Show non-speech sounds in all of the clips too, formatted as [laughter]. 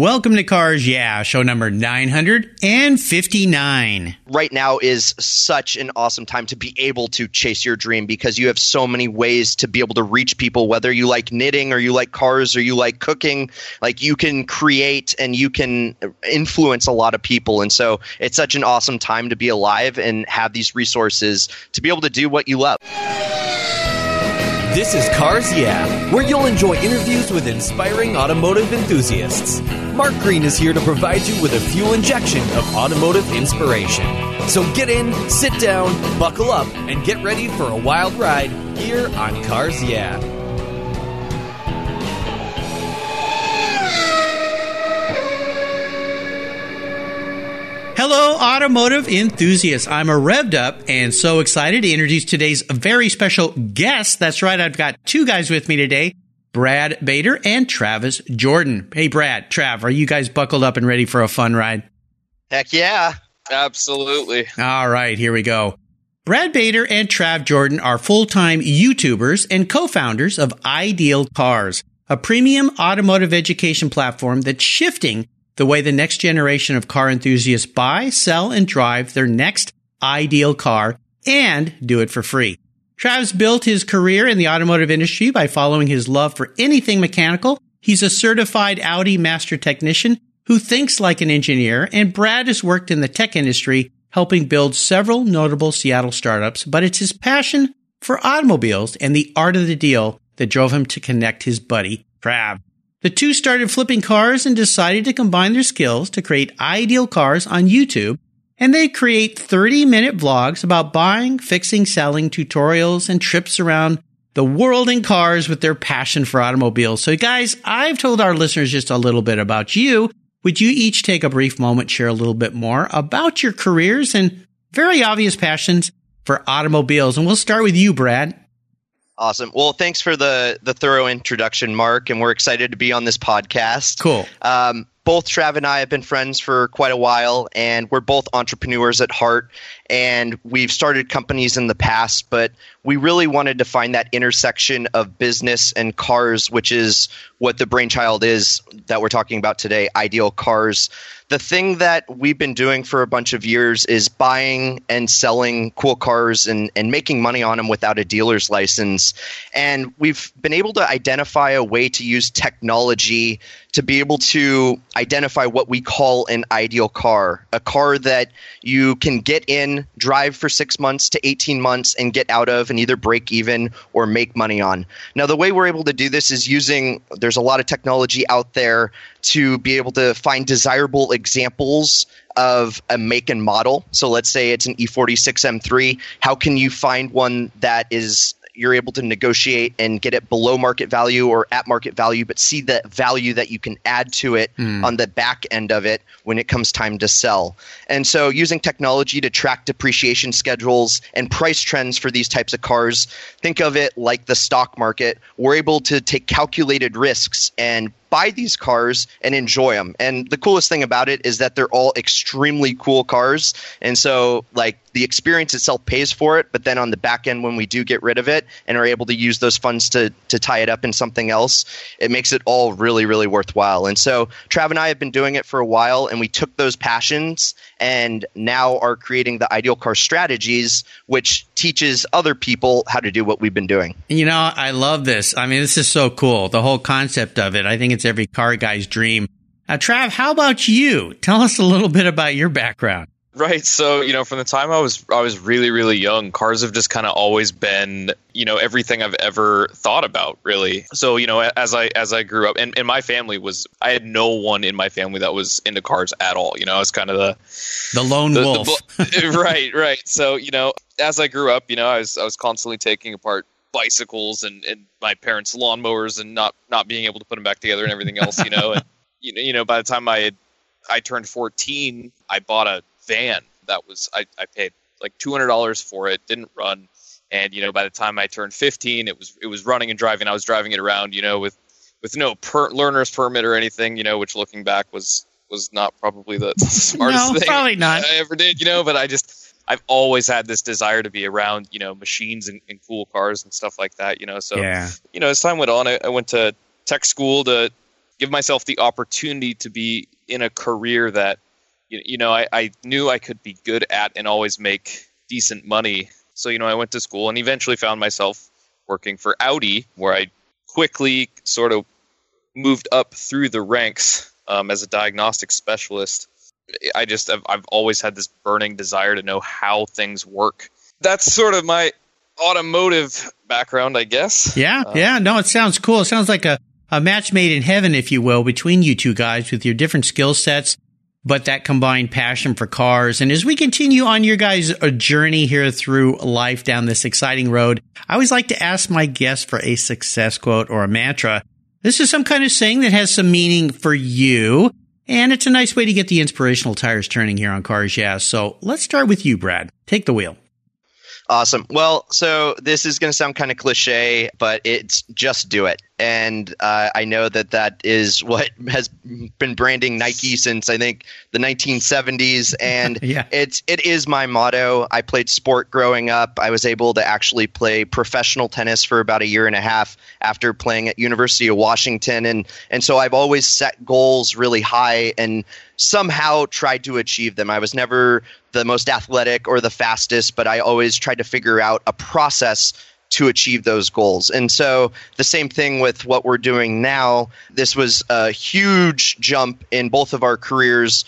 Welcome to Cars Yeah, show number 959. Right now is such an awesome time to be able to chase your dream because you have so many ways to be able to reach people, whether you like knitting or you like cars or you like cooking. Like you can create and you can influence a lot of people. And so it's such an awesome time to be alive and have these resources to be able to do what you love. This is Cars Yeah, where you'll enjoy interviews with inspiring automotive enthusiasts. Mark Green is here to provide you with a fuel injection of automotive inspiration. So get in, sit down, buckle up, and get ready for a wild ride here on Cars Yeah. Hello, automotive enthusiasts. I'm a revved up and so excited to introduce today's very special guest. That's right. I've got two guys with me today. Brad Bader and Travis Jordan. Hey, Brad, Trav, are you guys buckled up and ready for a fun ride? Heck yeah. Absolutely. All right, here we go. Brad Bader and Trav Jordan are full-time YouTubers and co-founders of Ideal Cars, a premium automotive education platform that's shifting the way the next generation of car enthusiasts buy, sell, and drive their next ideal car and do it for free. Travis built his career in the automotive industry by following his love for anything mechanical. He's a certified Audi master technician who thinks like an engineer, and Brad has worked in the tech industry helping build several notable Seattle startups, but it's his passion for automobiles and the art of the deal that drove him to connect his buddy, Trav. The two started flipping cars and decided to combine their skills to create ideal cars on YouTube. And they create 30 minute vlogs about buying, fixing, selling, tutorials, and trips around the world in cars with their passion for automobiles. So guys, I've told our listeners just a little bit about you. Would you each take a brief moment, share a little bit more about your careers and very obvious passions for automobiles? And we'll start with you, Brad. Awesome. Well, thanks for the the thorough introduction, Mark, and we're excited to be on this podcast. Cool. Um, both Trav and I have been friends for quite a while, and we're both entrepreneurs at heart. And we've started companies in the past, but we really wanted to find that intersection of business and cars, which is what the brainchild is that we're talking about today ideal cars. The thing that we've been doing for a bunch of years is buying and selling cool cars and, and making money on them without a dealer's license. And we've been able to identify a way to use technology to be able to identify what we call an ideal car a car that you can get in, drive for six months to 18 months, and get out of and either break even or make money on. Now, the way we're able to do this is using, there's a lot of technology out there to be able to find desirable examples of a make and model. So let's say it's an E46 M3. How can you find one that is you're able to negotiate and get it below market value or at market value, but see the value that you can add to it mm. on the back end of it when it comes time to sell. And so, using technology to track depreciation schedules and price trends for these types of cars, think of it like the stock market. We're able to take calculated risks and buy these cars and enjoy them. And the coolest thing about it is that they're all extremely cool cars. And so, like, the experience itself pays for it, but then on the back end, when we do get rid of it and are able to use those funds to, to tie it up in something else, it makes it all really, really worthwhile. And so, Trav and I have been doing it for a while, and we took those passions and now are creating the ideal car strategies, which teaches other people how to do what we've been doing. You know, I love this. I mean, this is so cool. The whole concept of it. I think it's every car guy's dream. Now, Trav, how about you? Tell us a little bit about your background. Right. So, you know, from the time I was I was really really young, cars have just kind of always been, you know, everything I've ever thought about, really. So, you know, as I as I grew up and, and my family was I had no one in my family that was into cars at all. You know, I was kind of the the lone the, wolf. The, [laughs] [laughs] right, right. So, you know, as I grew up, you know, I was I was constantly taking apart bicycles and, and my parents' lawnmowers and not not being able to put them back together and everything else, you know. and [laughs] you know, you know, by the time I had I turned 14, I bought a van that was I, I paid like two hundred dollars for it. Didn't run, and you know by the time I turned fifteen, it was it was running and driving. I was driving it around, you know, with with no per, learner's permit or anything, you know, which looking back was was not probably the [laughs] smartest no, thing probably not. I ever did, you know. But I just I've always had this desire to be around, you know, machines and, and cool cars and stuff like that, you know. So yeah. you know, as time went on, I, I went to tech school to give myself the opportunity to be in a career that you, you know I, I knew I could be good at and always make decent money. So you know I went to school and eventually found myself working for Audi, where I quickly sort of moved up through the ranks um, as a diagnostic specialist. I just I've, I've always had this burning desire to know how things work. That's sort of my automotive background, I guess. Yeah, uh, yeah. No, it sounds cool. It sounds like a, a match made in heaven, if you will, between you two guys with your different skill sets, but that combined passion for cars. And as we continue on your guys' uh, journey here through life down this exciting road, I always like to ask my guests for a success quote or a mantra. This is some kind of saying that has some meaning for you. And it's a nice way to get the inspirational tires turning here on Cars Yeah. So let's start with you, Brad. Take the wheel. Awesome. Well, so this is going to sound kind of cliche, but it's just do it and uh, I know that that is what [laughs] has been branding Nike since I think the 1970s, [laughs] and yeah. it's it is my motto. I played sport growing up. I was able to actually play professional tennis for about a year and a half after playing at University of Washington, and and so I've always set goals really high and somehow tried to achieve them. I was never the most athletic or the fastest, but I always tried to figure out a process to achieve those goals. And so the same thing with what we're doing now. This was a huge jump in both of our careers.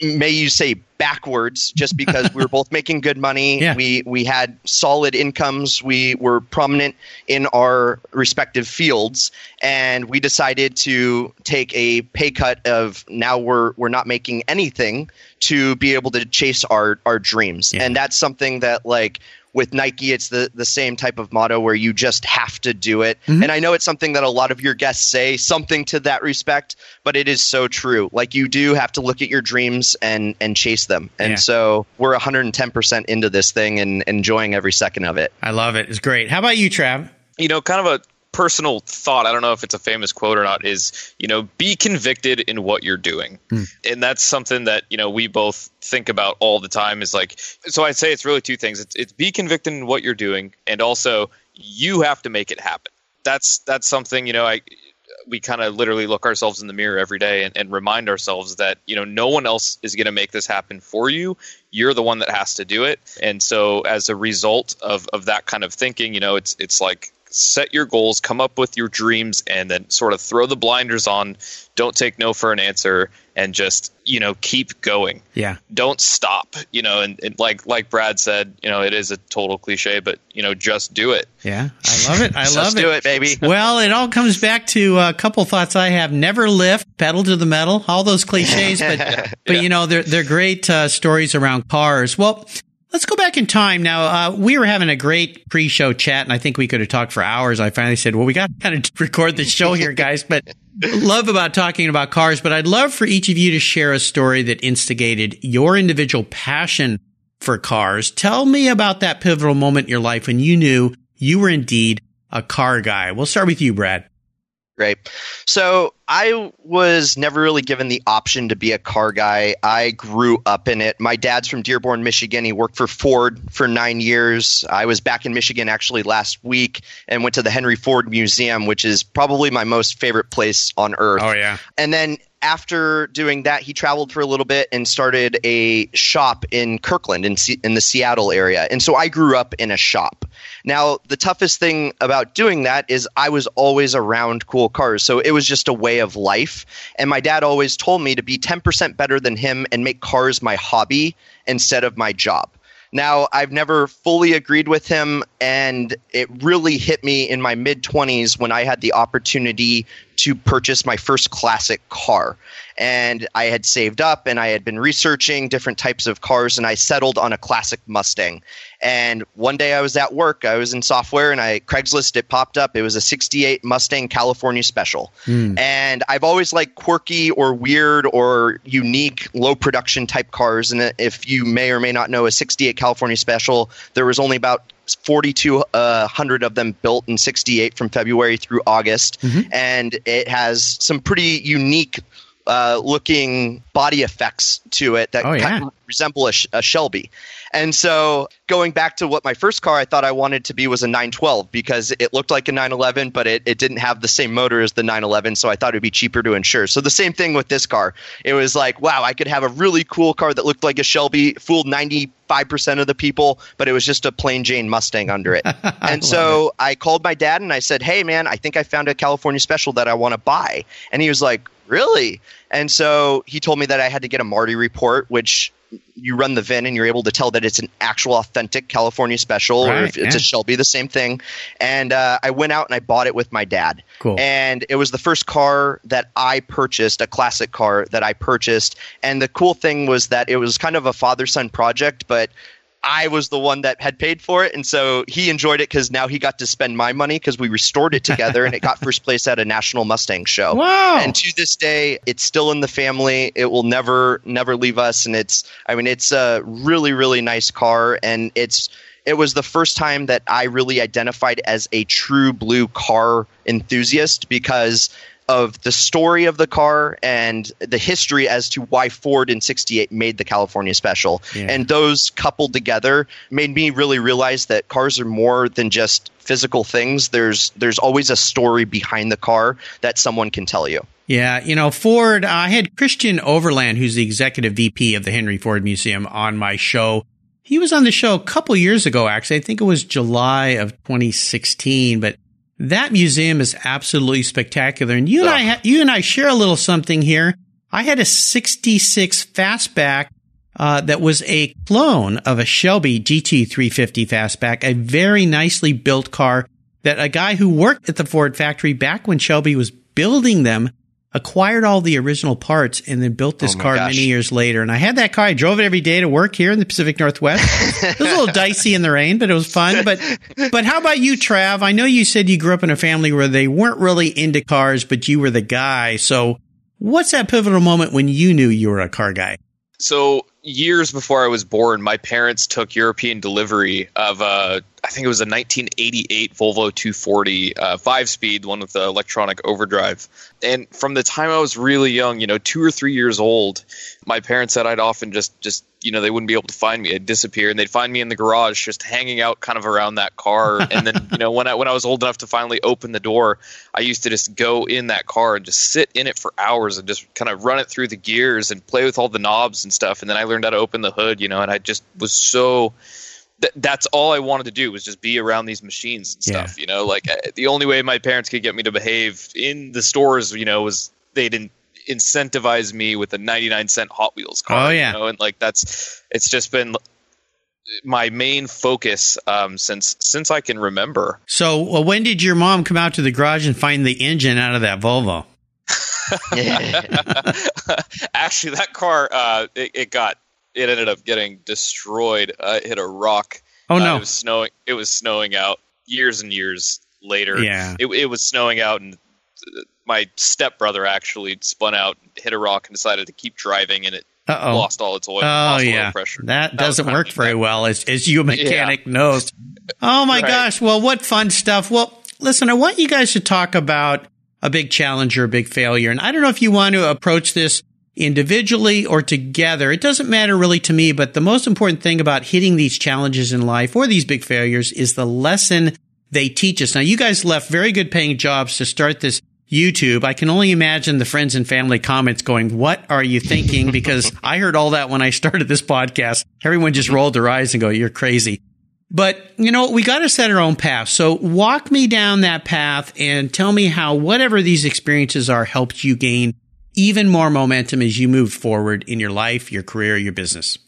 May you say backwards, just because we were both making good money. [laughs] Yeah. We we had solid incomes. We were prominent in our respective fields, and we decided to take a pay cut of now we're we're not making anything to be able to chase our our dreams. Yeah. And that's something that like with Nike, it's the, the same type of motto where you just have to do it. Mm-hmm. And I know it's something that a lot of your guests say, something to that respect, but it is so true. Like you do have to look at your dreams and, and chase them. And yeah. so we're 110% into this thing and enjoying every second of it. I love it. It's great. How about you, Trav? You know, kind of a personal thought i don't know if it's a famous quote or not is you know be convicted in what you're doing hmm. and that's something that you know we both think about all the time is like so i'd say it's really two things it's, it's be convicted in what you're doing and also you have to make it happen that's that's something you know i we kind of literally look ourselves in the mirror every day and, and remind ourselves that you know no one else is going to make this happen for you. You're the one that has to do it. And so as a result of, of that kind of thinking you know it's it's like set your goals, come up with your dreams, and then sort of throw the blinders on. Don't take no for an answer, and just you know keep going. Yeah. Don't stop. You know, and, and like like Brad said, you know, it is a total cliche, but you know, just do it. Yeah, I love it. I love it. do it, baby. [laughs] well, it all comes back to a couple thoughts I have. Never lift, pedal to the metal. All those cliches, but yeah. [laughs] but you know, they're they're great uh, stories around cars. Well, Let's go back in time. Now, uh, we were having a great pre-show chat, and I think we could have talked for hours. I finally said, well, we got to kind of [laughs] record the show here, guys, but love about talking about cars. But I'd love for each of you to share a story that instigated your individual passion for cars. Tell me about that pivotal moment in your life when you knew you were indeed a car guy. We'll start with you, Brad. Great. So I was never really given the option to be a car guy. I grew up in it. My dad's from Dearborn, Michigan. He worked for Ford for nine years. I was back in Michigan actually last week and went to the Henry Ford Museum, which is probably my most favorite place on earth. Oh, yeah. And then after doing that, he traveled for a little bit and started a shop in Kirkland in, C- in the Seattle area. And so I grew up in a shop. Now, the toughest thing about doing that is I was always around cool cars. So it was just a way of life. And my dad always told me to be 10% better than him and make cars my hobby instead of my job. Now, I've never fully agreed with him, and it really hit me in my mid 20s when I had the opportunity to purchase my first classic car. And I had saved up and I had been researching different types of cars, and I settled on a classic Mustang. And one day I was at work, I was in software, and I Craigslist it popped up. It was a '68 Mustang California Special, mm. and I've always liked quirky or weird or unique low production type cars. And if you may or may not know, a '68 California Special, there was only about 4,200 uh, of them built in 68 from February through August. Mm-hmm. And it has some pretty unique uh, looking body effects to it that oh, yeah. resemble a, a, Shelby. And so going back to what my first car I thought I wanted to be was a 912 because it looked like a 911, but it, it didn't have the same motor as the 911. So I thought it'd be cheaper to insure. So the same thing with this car. It was like, wow, I could have a really cool car that looked like a Shelby, fooled 95% of the people, but it was just a plain Jane Mustang under it. [laughs] and so I called my dad and I said, hey, man, I think I found a California special that I want to buy. And he was like, really? And so he told me that I had to get a Marti report, which you run the VIN and you're able to tell that it's an actual authentic California special right, or if it's yeah. a Shelby, the same thing. And uh, I went out and I bought it with my dad. Cool. And it was the first car that I purchased, a classic car that I purchased. And the cool thing was that it was kind of a father son project, but I was the one that had paid for it, and so he enjoyed it because now he got to spend my money because we restored it together, and it got [laughs] first place at a national Mustang show. Wow. And to this day, it's still in the family. It will never, never leave us, and it's, I mean, it's a really, really nice car, and it's. It was the first time that I really identified as a true blue car enthusiast because of the story of the car and the history as to why Ford in 68 made the California Special. Yeah. And those coupled together made me really realize that cars are more than just physical things. There's there's always a story behind the car that someone can tell you. Yeah, you know, Ford, I had Christian Overland, who's the executive VP of the Henry Ford Museum, on my show. He was on the show a couple years ago, actually. I think it was July of 2016, but that museum is absolutely spectacular. And you and I, ha- you and I share a little something here. I had a 66 fastback, uh, that was a clone of a Shelby GT350 fastback, a very nicely built car that a guy who worked at the Ford factory back when Shelby was building them acquired all the original parts and then built this Oh car gosh. many years later. And I had that car. I drove it every day to work here in the Pacific Northwest. it was a little [laughs] dicey in the rain, but it was fun. But, but how about you, Trav? I know you said you grew up in a family where they weren't really into cars, but you were the guy. So what's that pivotal moment when you knew you were a car guy? So years before I was born, my parents took European delivery of a, I think it was a 1988 Volvo 240 uh, five speed, one with the electronic overdrive. And from the time I was really young, you know, two or three years old, my parents said I'd often just just you know they wouldn't be able to find me. I'd disappear, and they'd find me in the garage just hanging out kind of around that car. [laughs] and then you know when I when I was old enough to finally open the door, I used to just go in that car and just sit in it for hours and just kind of run it through the gears and play with all the knobs and stuff. And then I learned how to open the hood, you know, and I just was so. Th- that's all I wanted to do was just be around these machines and Yeah. stuff, you know. Like uh, the only way my parents could get me to behave in the stores, you know, was they didn't incentivize me with a 99 cent Hot Wheels car. Oh, yeah. you know? and like that's it's just been my main focus um, since since I can remember. So well, when did your mom come out to the garage and find the engine out of that Volvo? [laughs] Actually, that car uh, it, it got it ended up getting destroyed. Uh, it hit a rock. Oh Uh, no. it was snowing. It was snowing out years and years later. Yeah. it, it was snowing out, and uh, my stepbrother actually spun out, hit a rock, and decided to keep driving, and it Uh oh. lost all its oil. Oh lost oil yeah, pressure. that was doesn't work very well, as as you a mechanic knows. Oh my Right. gosh! Well, what fun stuff. Well, listen, I want you guys to talk about a big challenge or a big failure, and I don't know if you want to approach this individually or together. It doesn't matter really to me, but the most important thing about hitting these challenges in life or these big failures is the lesson they teach us. Now, you guys left very good paying jobs to start this YouTube. I can only imagine the friends and family comments going, what are you thinking? [laughs] Because I heard all that when I started this podcast. Everyone just rolled their eyes and go, you're crazy. But, you know, we got to set our own path. So walk me down that path and tell me how whatever these experiences are helped you gain even more momentum as you move forward in your life, your career, your business.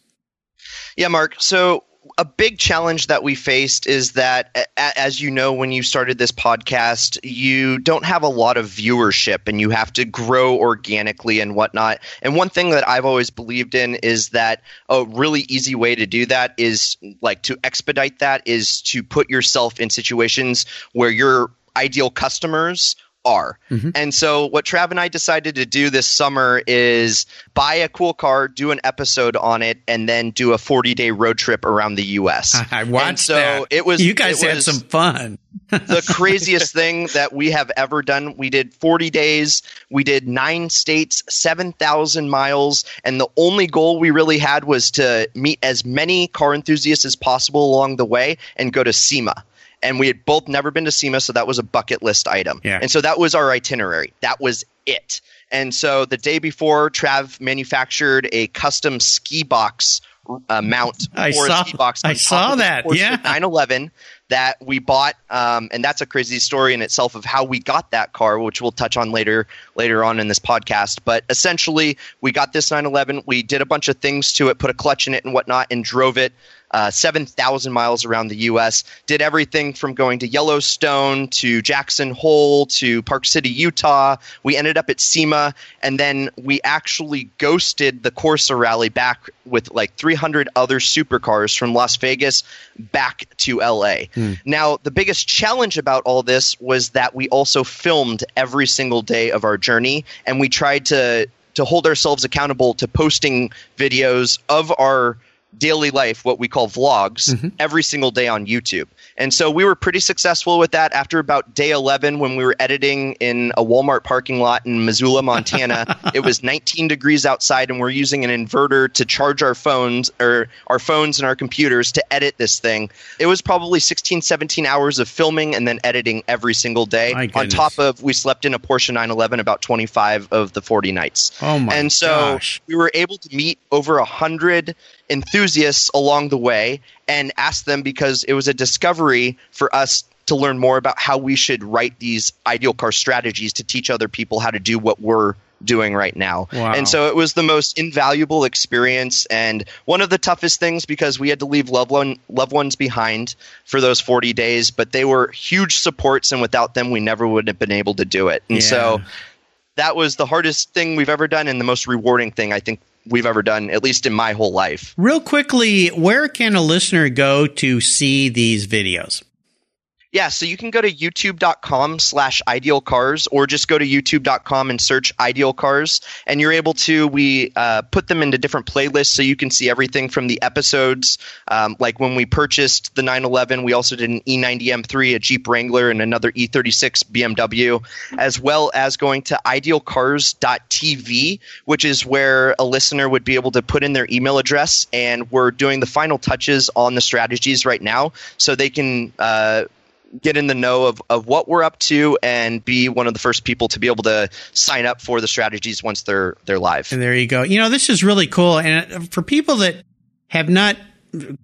Yeah, Mark. So a big challenge that we faced is that, as you know, when you started this podcast, you don't have a lot of viewership and you have to grow organically and whatnot. And one thing that I've always believed in is that a really easy way to do that is like to expedite that is to put yourself in situations where your ideal customers are. Mm-hmm. And so what Trav and I decided to do this summer is buy a cool car, do an episode on it, and then do a 40 day road trip around the US. [laughs] I watched and so that. It was you guys had some fun. the [laughs] craziest thing that we have ever done. We did 40 days, we did nine states, 7,000 miles, and the only goal we really had was to meet as many car enthusiasts as possible along the way and go to SEMA and we had both never been to SEMA, so that was a bucket list item. Yeah. And so that was our itinerary. That was it. And so the day before, Trav manufactured a custom ski box uh, mount [laughs] I for saw, a ski box. I saw that. Yeah. 911 that we bought, um, and that's a crazy story in itself of how we got that car, which we'll touch on later later on in this podcast. But essentially, we got this 911. We did a bunch of things to it, put a clutch in it and whatnot, and drove it uh, 7,000 miles around the U.S. Did everything from going to Yellowstone to Jackson Hole to Park City, Utah. We ended up at SEMA, and then we actually ghosted the Corsa Rally back with like 300 other supercars from Las Vegas back to L.A. Hmm. Now, the biggest challenge about all this was that we also filmed every single day of our journey, and we tried to to hold ourselves accountable to posting videos of our daily life, what we call vlogs, mm-hmm. every single day on YouTube. And so we were pretty successful with that after about day 11 when we were editing in a Walmart parking lot in Missoula, Montana. [laughs] it was 19 degrees outside and we're using an inverter to charge our phones or our phones and our computers to edit this thing. It was probably 16, 17 hours of filming and then editing every single day. On top of we slept in a Porsche 911 about 25 of the 40 nights. Oh my And so gosh. we were able to meet over a hundred enthusiasts along the way and ask them because it was a discovery for us to learn more about how we should write these ideal car strategies to teach other people how to do what we're doing right now. Wow. And so it was the most invaluable experience and one of the toughest things because we had to leave loved one loved ones behind for those 40 days, but they were huge supports and without them we never would have been able to do it. And yeah. so that was the hardest thing we've ever done and the most rewarding thing I think we've ever done, at least in my whole life. Real quickly, where can a listener go to see these videos? Yeah, so you can go to youtube.com slash ideal cars or just go to youtube.com and search ideal cars. And you're able to, we uh, put them into different playlists so you can see everything from the episodes. Um, like when we purchased the 911, we also did an E90 M3, a Jeep Wrangler, and another E36 BMW, as well as going to idealcars.tv, which is where a listener would be able to put in their email address. And we're doing the final touches on the strategies right now so they can. Uh, get in the know of, of what we're up to and be one of the first people to be able to sign up for the strategies once they're they're live. And there you go. You know, this is really cool. And for people that have not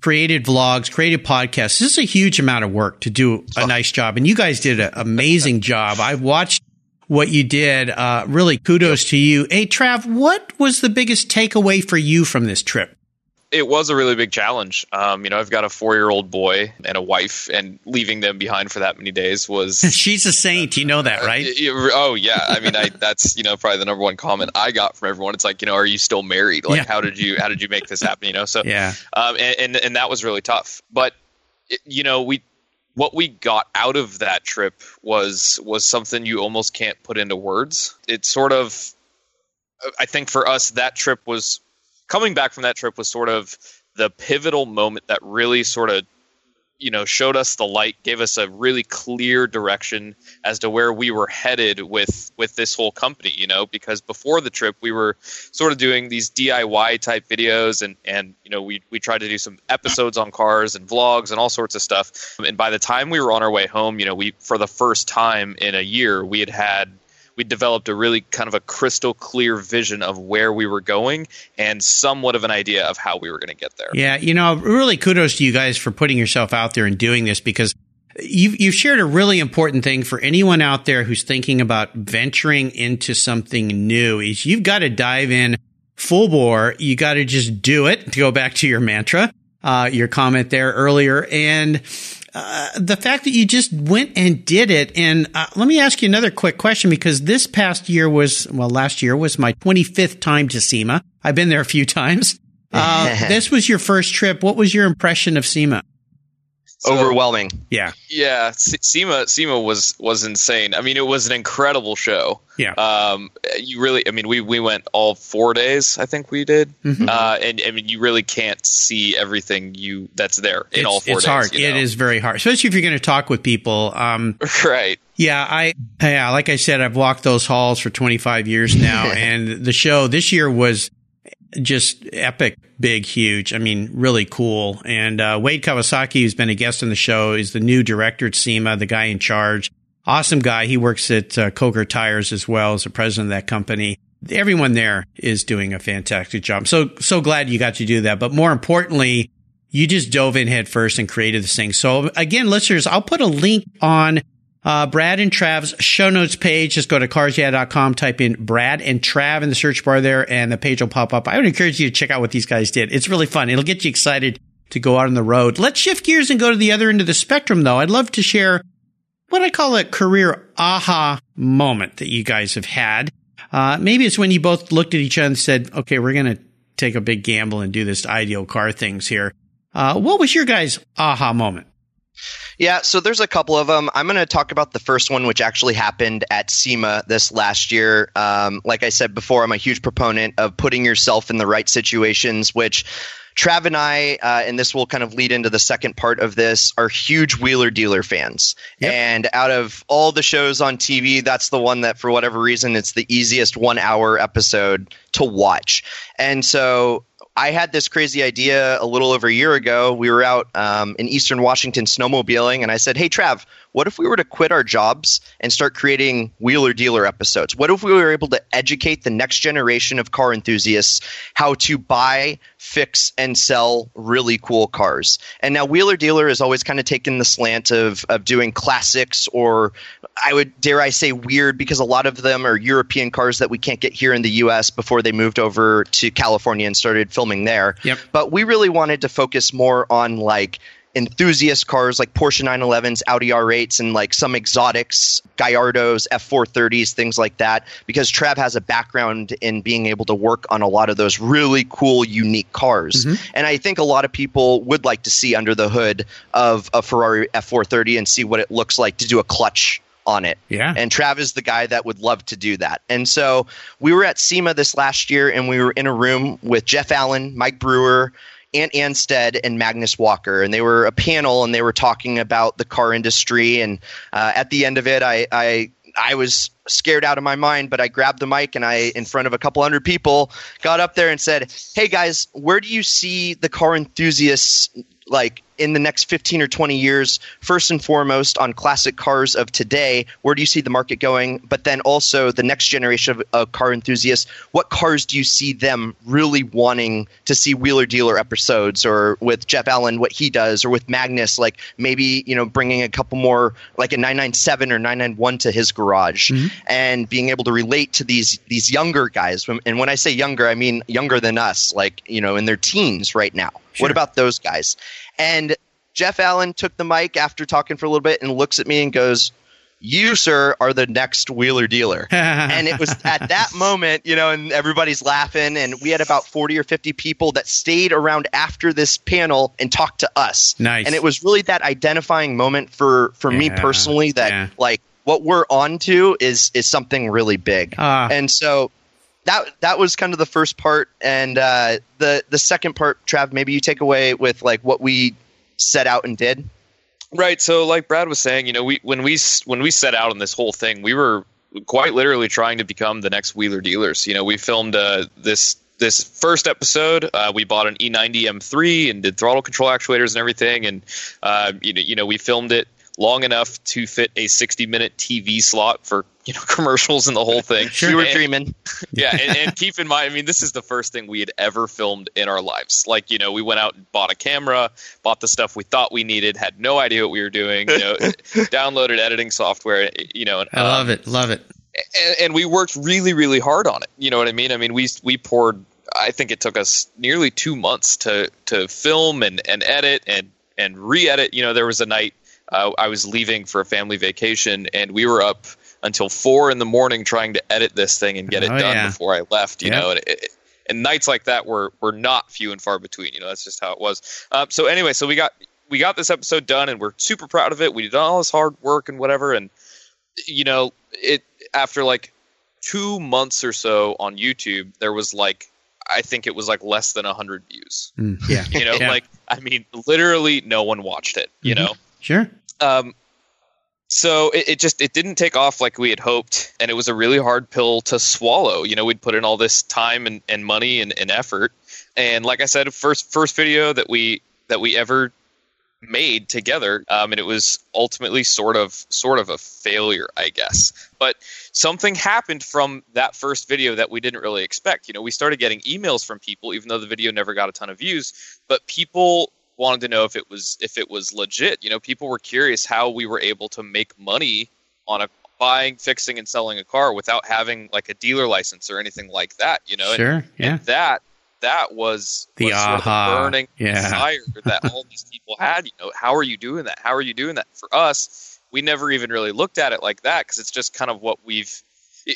created vlogs, created podcasts, this is a huge amount of work to do a oh. nice job. And you guys did an amazing [laughs] job. I've watched what you did. Uh, really kudos to you. Hey, Trav, what was the biggest takeaway for you from this trip? It was a really big challenge. Um, you know, I've got a four year old boy and a wife, and leaving them behind for that many days was. [laughs] She's a saint. You know that, right? Uh, oh yeah. I mean, I that's you know probably the number one comment I got from everyone. It's like, you know, are you still married? Like, yeah. how did you how did you make this happen? You know, so yeah. Um, and, and and that was really tough. But you know, we what we got out of that trip was was something you almost can't put into words. It sort of, I think for us, that trip was coming back from that trip was sort of the pivotal moment that really sort of you know showed us the light gave us a really clear direction as to where we were headed with with this whole company you know because before the trip we were sort of doing these diy type videos and and you know we we tried to do some episodes on cars and vlogs and all sorts of stuff. And by the time we were on our way home you know we for the first time in a year we had had we developed a really kind of a crystal clear vision of where we were going and somewhat of an idea of how we were going to get there. Yeah, you know, really kudos to you guys for putting yourself out there and doing this because you've, you've shared a really important thing for anyone out there who's thinking about venturing into something new is you've got to dive in full bore. You got to just do it to go back to your mantra, uh, your comment there earlier. And uh, the fact that you just went and did it. And uh, let me ask you another quick question because this past year was, well, last year was my 25th time to SEMA. I've been there a few times. Uh, [laughs] this was your first trip. What was your impression of SEMA? So- overwhelming. Yeah. Yeah, S- SEMA SEMA was was insane. I mean, it was an incredible show. Yeah. Um, you really, I mean, we we went all four days. I think we did. Mhm. Uh, and I mean, you really can't see everything you that's there in it's, all four it's days. hard. you know? is very hard, especially if you're going to talk with people. Um, [laughs] right. yeah, I yeah, like I said, I've walked those halls for 25 years now, [laughs] and the show this year was just epic, big, huge. I mean, really cool. And uh, Wade Kawasaki, who's been a guest on the show, is the new director at SEMA, the guy in charge. Awesome guy. He works at uh, Coker Tires as well as the president of that company. Everyone there is doing a fantastic job. So so glad you got to do that. But more importantly, you just dove in head first and created this thing. So again, listeners, I'll put a link on uh, Brad and Trav's show notes page. Just go to carsyeah.com, type in Brad and Trav in the search bar there, and the page will pop up. I would encourage you to check out what these guys did. It's really fun. It'll get you excited to go out on the road. Let's shift gears and go to the other end of the spectrum, though. I'd love to share what I call a career aha moment that you guys have had. Uh, maybe it's when you both looked at each other and said, okay, we're going to take a big gamble and do this ideal car things here. Uh, what was your guys' aha moment? Yeah, so there's a couple of them. I'm going to talk about the first one, which actually happened at SEMA this last year. Um, like I said before, I'm a huge proponent of putting yourself in the right situations, which Trav and I, uh, and this will kind of lead into the second part of this, are huge Wheeler Dealer fans. Yep. And out of all the shows on TV, that's the one that, for whatever reason, it's the easiest one hour episode to watch. And so I had this crazy idea a little over a year ago. We were out um, in Eastern Washington snowmobiling, and I said, Hey, Trav, what if we were to quit our jobs and start creating wheeler dealer episodes? What if we were able to educate the next generation of car enthusiasts how to buy, fix, and sell really cool cars? And now, Wheeler Dealer has always kind of taken the slant of, of doing classics or I would dare I say weird because a lot of them are European cars that we can't get here in the US before they moved over to California and started filming there. Yep. But we really wanted to focus more on like enthusiast cars like Porsche 911s, Audi R8s, and like some exotics, Gallardos, F430s, things like that. Because Trav has a background in being able to work on a lot of those really cool, unique cars. Mm-hmm. And I think a lot of people would like to see under the hood of a Ferrari F430 and see what it looks like to do a clutch on it. Yeah. And Trav is the guy that would love to do that. And so we were at SEMA this last year and we were in a room with Jeff Allen, Mike Brewer, Ant Anstead, and Magnus Walker. And they were a panel and they were talking about the car industry. And uh, at the end of it, I, I I was scared out of my mind, but I grabbed the mic and I, in front of a couple hundred people, got up there and said, "Hey guys, where do you see the car enthusiasts like in the next 15 or 20 years first and foremost on classic cars of today where do you see the market going? But then also the next generation of, of car enthusiasts what cars do you see them really wanting to see wheeler dealer episodes or with jeff allen what he does or with magnus like maybe you know bringing a couple more like a 997 or 991 to his garage mm-hmm. and being able to relate to these these younger guys. And when i say younger i mean younger than us like you know in their teens right now. Sure. what about those guys and Jeff Allen took the mic after talking for a little bit and looks at me and goes, You, sir, are the next wheeler dealer. [laughs] and it was at that moment, you know, and everybody's laughing. And we had about 40 or 50 people that stayed around after this panel and talked to us. Nice. And it was really that identifying moment for, for me personally that, yeah. like, what we're on to is, is something really big. Ah. and so that that was kind of the first part, and uh, the the second part, Trav, maybe you take away with like what we set out and did. Right. So, like Brad was saying, you know, we when we when we set out on this whole thing, we were quite literally trying to become the next Wheeler dealers. You know, we filmed uh, this this first episode. Uh, we bought an E90 M3 and did throttle control actuators and everything, and uh, you know, you know, we filmed it long enough to fit a 60 minute TV slot for you know [laughs] commercials and the whole thing. We were And- dreaming. [laughs] yeah, and, and keep in mind, I mean, this is the first thing we had ever filmed in our lives. Like, you know, we went out and bought a camera, bought the stuff we thought we needed, had no idea what we were doing, you know, [laughs] downloaded editing software, you know, and, I um, love it. Love it. and, and we worked really, really hard on it. You know what I mean? I mean, we we poured. I think it took us nearly two months to to film and and edit and and re-edit. You know, there was a night uh, I was leaving for a family vacation, and we were up until four in the morning trying to edit this thing and get it Oh, done yeah. before I left. You Yeah. know, and, it, and nights like that were were not few and far between. You know, that's just how it was. Um, so anyway, so we got we got this episode done, and we're super proud of it. We did all this hard work and whatever, and you know, it after like two months or so on YouTube, there was like I think it was like less than hundred views. Mm, yeah. You know, [laughs] Yeah. like I mean, literally no one watched it. You Mhm. know, Sure. um, so it, it just it didn't take off like we had hoped, and it was a really hard pill to swallow. You know, we'd put in all this time and, and money and, and effort, and like I said, first first video that we that we ever made together, um, and it was ultimately sort of sort of a failure, I guess. But something happened from that first video that we didn't really expect. You know, we started getting emails from people, even though the video never got a ton of views, but people wanted to know if it was if it was legit. You know, people were curious how we were able to make money on a buying, fixing, and selling a car without having like a dealer license or anything like that. You know, And- Sure. Yeah. and that that was The was sort of aha. burning Yeah. desire [laughs] that all these people had. You know, how are you doing that? How are you doing that? For us, we never even really looked at it like that because it's just kind of what we've,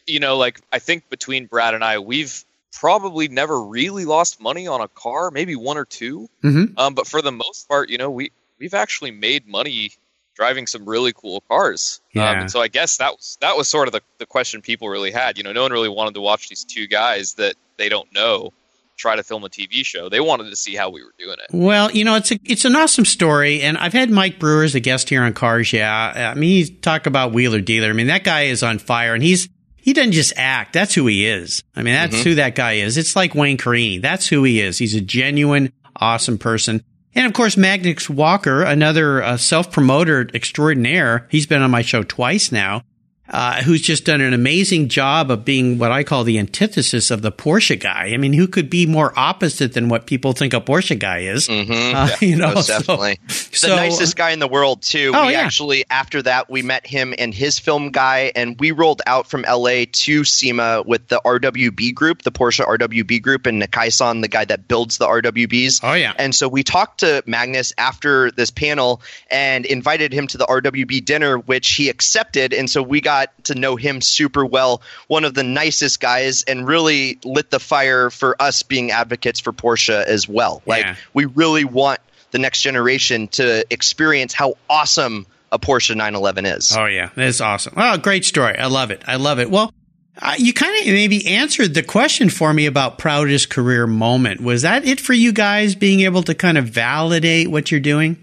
you know, like I think between Brad and I, we've probably never really lost money on a car, maybe one or two. Mm-hmm. Um, but for the most part, you know, we we've actually made money driving some really cool cars. Um, and so I guess that was that was sort of the, the question people really had. You know, no one really wanted to watch these two guys that they don't know try to film a TV show. They wanted to see how we were doing it. Well, you know, it's a, it's an awesome story, and I've had Mike Brewer as a guest here on Cars. Yeah, I mean, he's talk about wheeler dealer. I mean, that guy is on fire, and he's he doesn't just act. That's who he is. I mean, that's who that guy is. It's like Wayne Carini. That's who he is. He's a genuine, awesome person. And of course, Magnus Walker, another uh, self-promoter extraordinaire. He's been on my show twice now. Uh, who's just done an amazing job of being what I call the antithesis of the Porsche guy. I mean, who could be more opposite than what people think a Porsche guy is? Mm-hmm. Uh, [laughs] you know, so- definitely. so- the nicest guy in the world too. Oh, we yeah. actually after that we met him and his film guy, and we rolled out from LA to SEMA with the RWB group, the Porsche RWB group, and Nakai-san, the guy that builds the RWBs. Oh yeah. And so we talked to Magnus after this panel and invited him to the RWB dinner, which he accepted. And so we got to know him super well. One of the nicest guys, and really lit the fire for us being advocates for Porsche as well. Like Yeah. we really want the next generation to experience how awesome a Porsche 911 is. Oh yeah, that's awesome. Oh, great story. I love it. I love it. Well, uh, you kind of maybe answered the question for me about proudest career moment. Was that it for you guys being able to kind of validate what you're doing?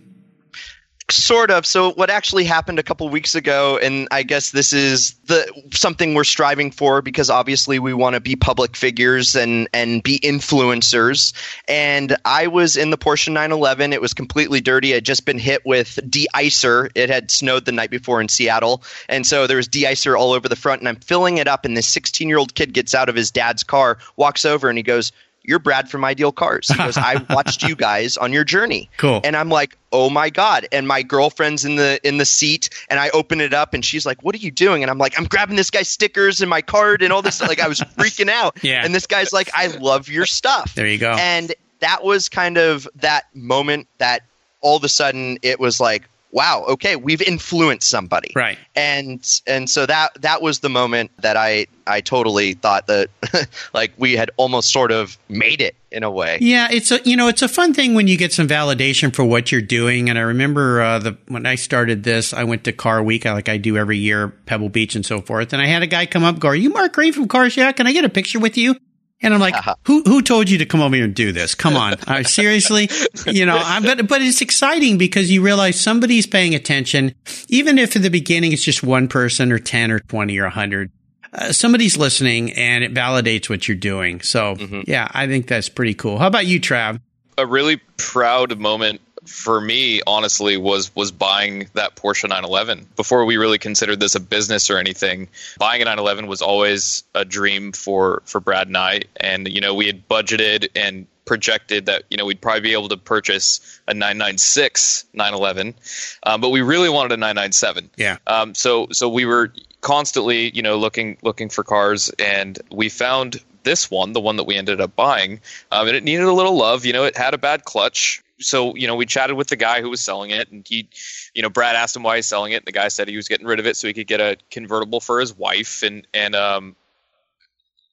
Sort of. So what actually happened a couple weeks ago and i guess this is the something we're striving for because obviously we want to be public figures and and be influencers. And i was in the porsche 911 it was completely dirty. I'd just been hit with de-icer. It had snowed the night before in seattle. And so there was de-icer all over the front and i'm filling it up and this 16 year old kid gets out of his dad's car walks over and he goes you're Brad from Ideal Cars. He goes, I [laughs] watched you guys on your journey. Cool. And I'm like, oh my god! And my girlfriend's in the in the seat, and I open it up, and she's like, "What are you doing?" And I'm like, "I'm grabbing this guy's stickers and my card and all this." like I was freaking out. [laughs] Yeah. And this guy's like, "I love your stuff." There you go. And that was kind of that moment that all of a sudden it was like, "Wow, okay, we've influenced somebody." Right. and and so that that was the moment that I I totally thought that [laughs] like we had almost sort of made it in a way. Yeah, it's a you know it's a fun thing when you get some validation for what you're doing. And I remember uh, the when I started this, I went to Car Week like I do every year, Pebble Beach and so forth. And I had a guy come up, go, "Are you Mark Green from Cars? Yeah, can I get a picture with you?" And I'm like, [laughs] "Who who told you to come over here and do this? Come on, [laughs] uh, seriously, you know." I'm but but it's exciting because you realize somebody's paying attention, even if in the beginning it's just one person or ten or twenty or a hundred uh, somebody's listening and it validates what you're doing. So yeah, I think that's pretty cool. How about you, Trav? A really proud moment for me, honestly, was was buying that Porsche 911. Before we really considered this a business or anything, buying a 911 was always a dream for for Brad and I. And you know, we had budgeted and projected that you know we'd probably be able to purchase a 996 911, um, but we really wanted a 997. Yeah. Um, so so we were constantly, you know, looking looking for cars, and we found this one, the one that we ended up buying, um, and it needed a little love. You know, it had a bad clutch. So you know, we chatted with the guy who was selling it, and he, you know, Brad asked him why he's selling it. And the guy said he was getting rid of it so he could get a convertible for his wife, and and um,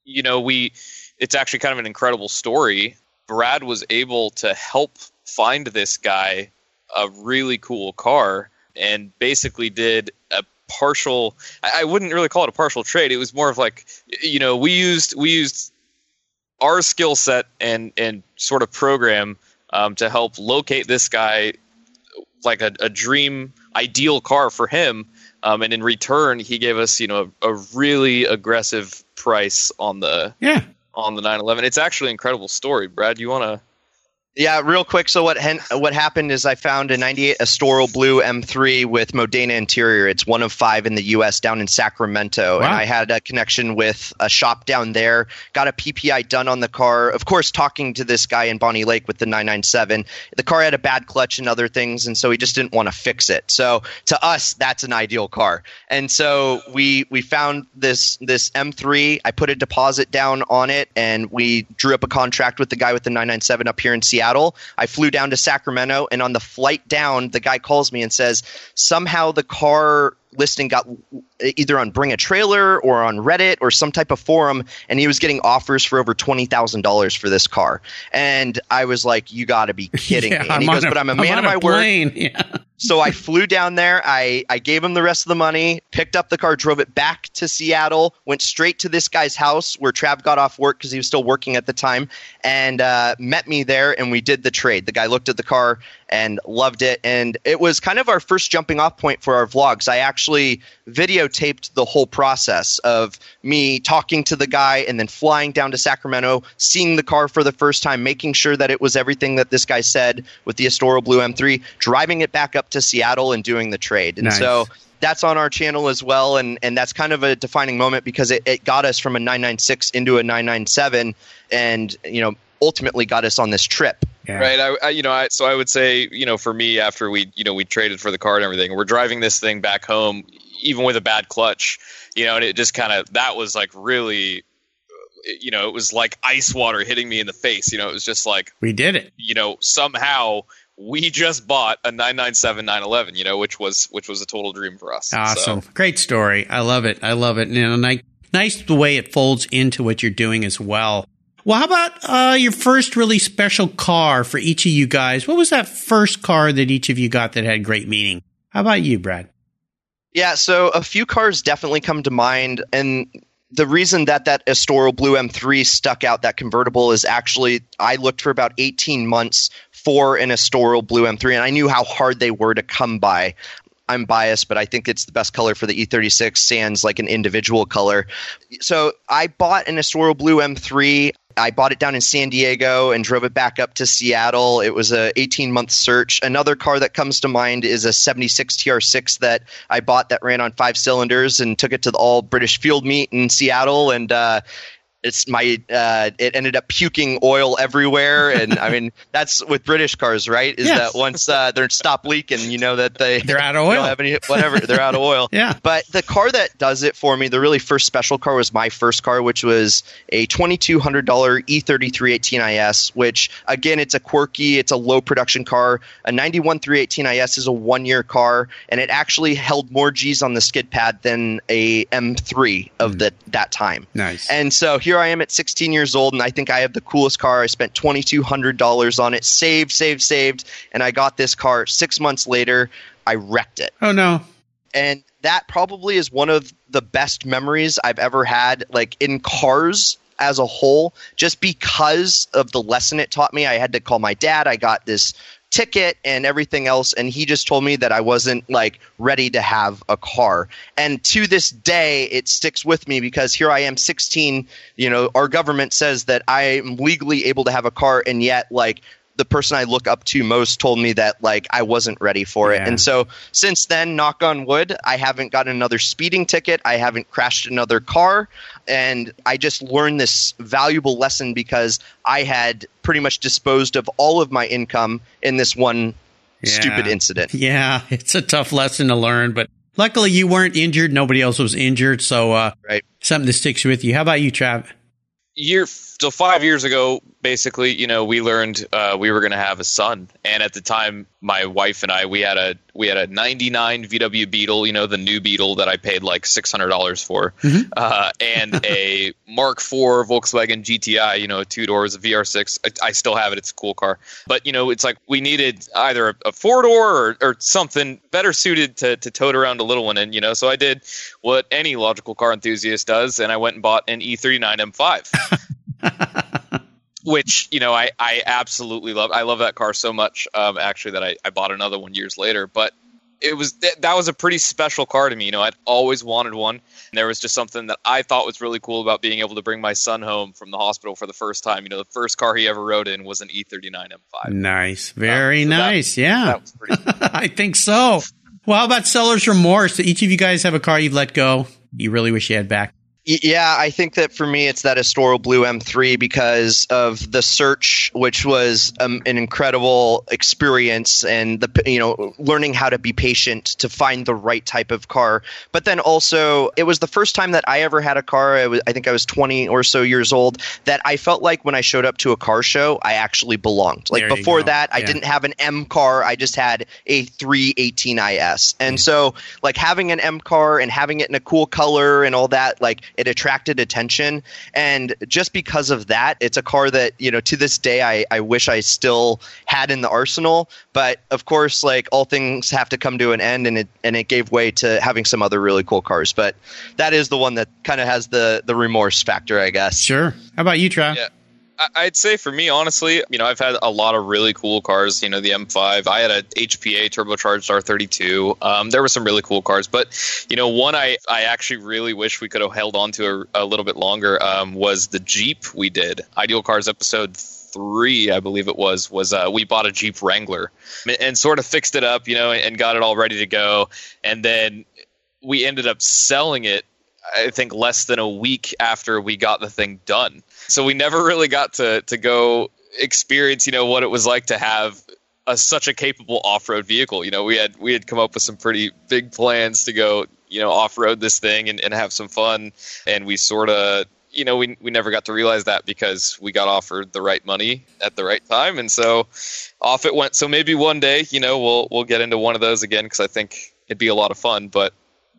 you know, we, it's actually kind of an incredible story. Brad was able to help find this guy a really cool car and basically did a partial I, wouldn't really call it a partial trade. It was more of like you know, we used we used our skill set and and sort of program um, to help locate this guy like a, a dream ideal car for him. Um, and in return he gave us you know a, a really aggressive price on the Yeah. on the 911 it's actually an incredible story brad. You want to Yeah, real quick. So what hen- what happened is I found a '98 Estoril Blue M3 with Modena interior. It's one of five in the U.S. down in Sacramento, and I had a connection with a shop down there. Got a PPI done on the car. Of course, talking to this guy in Bonney Lake with the 997. The car had a bad clutch and other things, and so he just didn't want to fix it. So to us, that's an ideal car. And so we we found this this M3. I put a deposit down on it, and we drew up a contract with the guy with the 997 up here in Seattle. I flew down to Sacramento, and on the flight down, the guy calls me and says somehow the car listing got either on Bring a Trailer or on Reddit or some type of forum, and he was getting offers for over twenty thousand dollars for this car. And I was like, "You got to be [laughs] kidding Yeah, me!" And he on goes, "But I'm a man on of my word." Yeah. [laughs] So I flew down there. I, I gave him the rest of the money, picked up the car, drove it back to Seattle, went straight to this guy's house where Trav got off work because he was still working at the time, and uh, met me there. And we did the trade. The guy looked at the car and loved it. And it was kind of our first jumping off point for our vlogs. I actually videotaped the whole process of me talking to the guy and then flying down to Sacramento, seeing the car for the first time, making sure that it was everything that this guy said with the Estoril Blue M3, driving it back up to Seattle and doing the trade. And Nice. so that's on our channel as well and and that's kind of a defining moment because it, it got us from a 996 into a 997 and you know ultimately got us on this trip Yeah. right I, I you know I, so i would say you know for me after we you know we traded for the car and everything we're driving this thing back home even with a bad clutch you know and it just kind of that was like really uh, you know it was like ice water hitting me in the face you know it was just like We did it. you know somehow we just bought a 997 911 you know which was which was a total dream for us Awesome. So, Great story. I love it. I love it. And, you know, nice, nice the way it folds into what you're doing as well. Well, how about uh, your first really special car for each of you guys? What was that first car that each of you got that had great meaning? How about you, Brad? Yeah, so a few cars definitely come to mind, and the reason that that Estoril Blue M3 stuck out, that convertible, is actually I looked for about 18 months for an Estoril Blue M3, and I knew how hard they were to come by. I'm biased, but I think it's the best color for the E36 sans like an individual color. So I bought an Estoril Blue M3. I bought it down in San Diego and drove it back up to Seattle. It was a 18 month search. Another car that comes to mind is a 76 TR6 that I bought that ran on five cylinders and took it to the all British field meet in Seattle and. Uh, it's my uh, it ended up puking oil everywhere and i mean [laughs] that's with british cars right is Yes. that once uh, they're stop leaking you know that they They're out of oil. have any whatever they're out of oil [laughs] Yeah. but the car that does it for me, the really first special car was my first car, which was a $2,200 E30 318IS, which again, it's a quirky, it's a low production car. A 91 318IS is a one year car, and it actually held more G's on the skid pad than a M3 of the, that time. Nice. And so here I am at 16 years old, and I think I have the coolest car. I spent $2,200 on it, saved, saved, saved, and I got this car. Six months later, I wrecked it oh, no. and that probably is one of the best memories I've ever had, like in cars as a whole, just because of the lesson it taught me. I had to call my dad. I got this ticket and everything else, and he just told me that I wasn't like ready to have a car. And to this day, it sticks with me because here I am, 16. You know, our government says that I am legally able to have a car, and yet like the person I look up to most told me that like I wasn't ready for it. And so since then, knock on wood, I haven't gotten another speeding ticket. I haven't crashed another car. And I just learned this valuable lesson because I had pretty much disposed of all of my income in this one Yeah. stupid incident. [laughs] Yeah, it's a tough lesson to learn, but luckily you weren't injured. Nobody else was injured. So, uh, Right. something that sticks with you. How about you, Trav? you're so five years ago, basically, you know, we learned uh, we were going to have a son, and at the time, my wife and I, we had a we had a '99 VW Beetle, you know, the new Beetle that I paid like six hundred dollars for, mm-hmm. uh, and [laughs] a Mark IV Volkswagen GTI, you know, two doors, a VR6. I, I, still have it; it's a cool car. But you know, it's like we needed either a, a four door or, or something better suited to to tote around a little one, and you know, so I did what any logical car enthusiast does, and I went and bought an E39 M5. [laughs] [laughs] which you know I, I absolutely love. I love that car so much, um, actually, that I, I bought another one years later. But it was that was a pretty special car to me. You know, I'd always wanted one. And there was just something that I thought was really cool about being able to bring my son home from the hospital for the first time. You know, the first car he ever rode in was an E39 M5. Nice, very um, so nice. That, yeah, that was pretty. Cool. [laughs] I think so. Well, how about seller's remorse? Each of you guys have a car you've let go. You really wish you had back. Yeah, I think that for me, it's that Estoril Blue M3 because of the search, which was um, an incredible experience, and the you know learning how to be patient to find the right type of car. But then also, it was the first time that I ever had a car. I, was, I think I was 20 or so years old. That I felt like when I showed up to a car show, I actually belonged. Like there before that, I didn't have an M car. I just had a 318 IS, and so like having an M car and having it in a cool color and all that, like it attracted attention, and just because of that, it's a car that you know to this day I, I wish I still had in the arsenal. But of course, like all things have to come to an end, and it and it gave way to having some other really cool cars. But that is the one that kind of has the the remorse factor, I guess. Sure. How about you, Trav? Yeah. I'd say for me, honestly, you know, I've had a lot of really cool cars. You know, the M5. I had a HPA turbocharged R32. Um, there were some really cool cars, but you know, one I I actually really wish we could have held on to a, a little bit longer um, was the Jeep we did. Ideal Cars episode three, I believe it was, was uh, we bought a Jeep Wrangler and sort of fixed it up, you know, and got it all ready to go, and then we ended up selling it I think less than a week after we got the thing done. So we never really got to to go experience, you know, what it was like to have a, such a capable off-road vehicle. You know, we had we had come up with some pretty big plans to go, you know, off-road this thing and, and have some fun, and we sort of you know, we we never got to realize that because we got offered the right money at the right time, and so off it went. So maybe one day, you know, we'll we'll get into one of those again because I think it'd be a lot of fun. But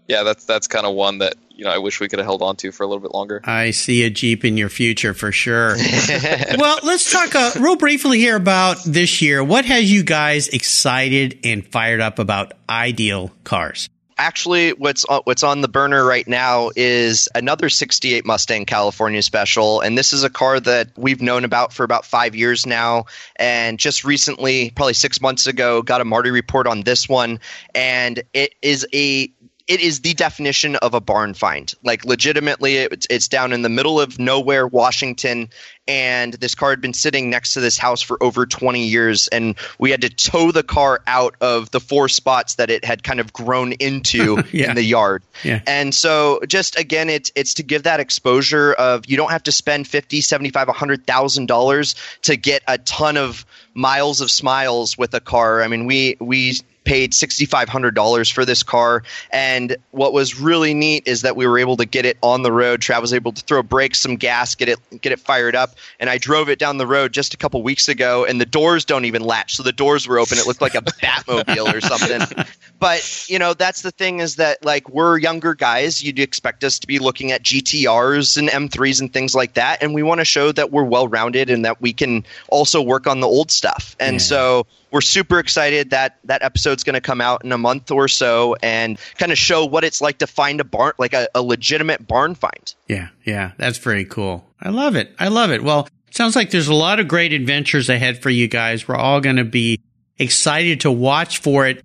yeah, that's that's kind of one that you know I wish we could have held on to for a little bit longer. I see a Jeep in your future for sure. [laughs] well, let's talk uh, real briefly here about this year. What has you guys excited and fired up about Ideal Cars? Actually, what's on, what's on the burner right now is another 68 Mustang California Special, and this is a car that we've known about for about five years now. And just recently, probably six months ago, got a Marti report on this one, and it is a it is the definition of a barn find. Like legitimately, it's, it's down in the middle of nowhere, Washington, and this car had been sitting next to this house for over 20 years, and we had to tow the car out of the four spots that it had kind of grown into [laughs] yeah. in the yard. Yeah. And so, just again, it's it's to give that exposure of you don't have to spend 50, 75, 100,000 dollars to get a ton of miles of smiles with a car. I mean, we we paid $6,500 for this car. And what was really neat is that we were able to get it on the road. Trav was able to throw brakes, some gas, get it get it fired up. And I drove it down the road just a couple weeks ago, and the doors don't even latch. So the doors were open. It looked like a [laughs] Batmobile or something. But you know, that's the thing is that like we're younger guys. You'd expect us to be looking at GTRs and M3s and things like that, and we want to show that we're well rounded and that we can also work on the old stuff. And yeah. so we're super excited that that episode's going to come out in a month or so and kind of show what it's like to find a barn, like a, a legitimate barn find. Yeah, yeah, that's very cool. I love it. I love it. Well, sounds like there's a lot of great adventures ahead for you guys. We're all going to be excited to watch for it.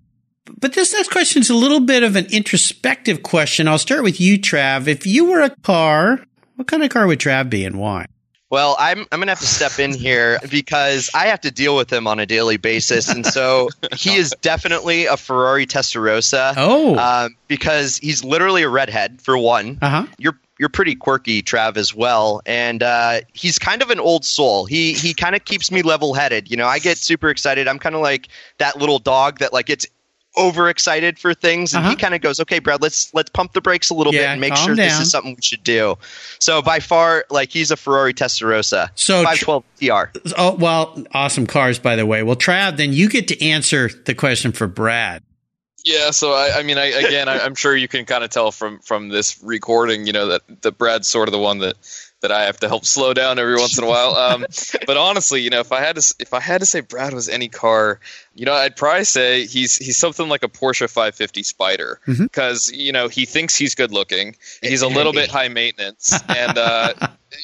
But this next question is a little bit of an introspective question. I'll start with you, Trav. If you were a car, what kind of car would Trav be and why? Well, I'm I'm gonna have to step in here because I have to deal with him on a daily basis, and so [laughs] he is definitely a Ferrari Testarossa. Oh, um, because he's literally a redhead for one. Uh-huh. You're you're pretty quirky, Trav, as well, and uh, he's kind of an old soul. He he kind of keeps me level headed. You know, I get super excited. I'm kind of like that little dog that like it's overexcited for things, and Uh-huh. he kind of goes, "Okay, Brad, let's let's pump the brakes a little bit and make calm sure this is something we should do." So by far, like he's a Ferrari Testarossa, So tr- 512 TR. Oh, well, awesome cars, by the way. Well, Trav, then you get to answer the question for Brad. Yeah, so I, I mean, I, again, I, I'm sure you can kind of tell from from this recording, you know, that that Brad's sort of the one that that I have to help slow down every once in a while. Um, [laughs] but honestly, you know, if I had to if I had to say Brad was any car, you know, I'd probably say he's he's something like a Porsche 550 Spider because you know he thinks he's good looking, he's a little bit [laughs] high maintenance, and uh,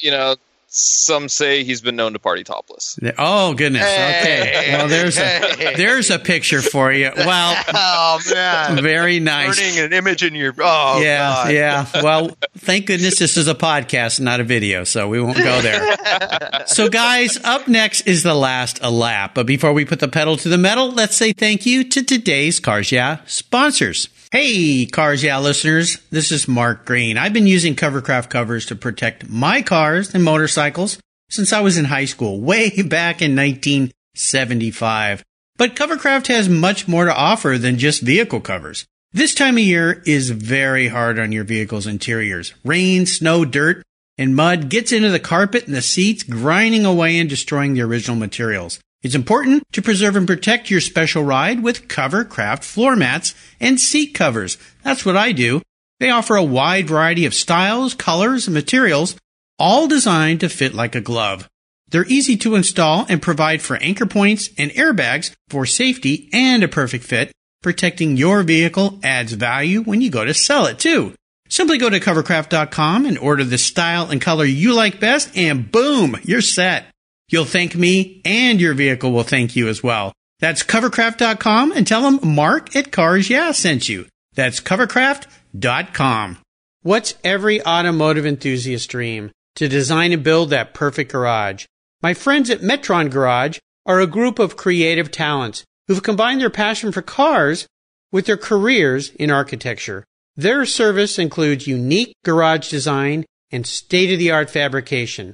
you know. Some say he's been known to party topless. Oh goodness. Okay. Well, there's a there's a picture for you. Well, [laughs] Oh man, very nice. burning an image in your oh yeah, God. yeah. Well, thank goodness this is a podcast, not a video, so we won't go there. [laughs] so, guys, up next is the last a lap. But before we put the pedal to the metal, let's say thank you to today's Cars Yeah sponsors. Hey, Cars Yeah listeners, this is Mark Green. I've been using Covercraft covers to protect my cars and motorcycles since I was in high school, [laughs] way back in 1975. But Covercraft has much more to offer than just vehicle covers. This time of year is very hard on your vehicle's interiors. Rain, snow, dirt, and mud gets into the carpet and the seats, grinding away and destroying the original materials. It's important to preserve and protect your special ride with Covercraft floor mats and seat covers. That's what I do. They offer a wide variety of styles, colors, and materials, all designed to fit like a glove. They're easy to install and provide for anchor points and airbags for safety and a perfect fit. Protecting your vehicle adds value when you go to sell it too. Simply go to covercraft.com and order the style and color you like best and boom, you're set. You'll thank me and your vehicle will thank you as well. That's covercraft.com and tell them Mark at Cars Yeah sent you. That's covercraft.com. What's every automotive enthusiast dream? To design and build that perfect garage. My friends at Metron Garage are a group of creative talents who've combined their passion for cars with their careers in architecture. Their service includes unique garage design and state of the art fabrication.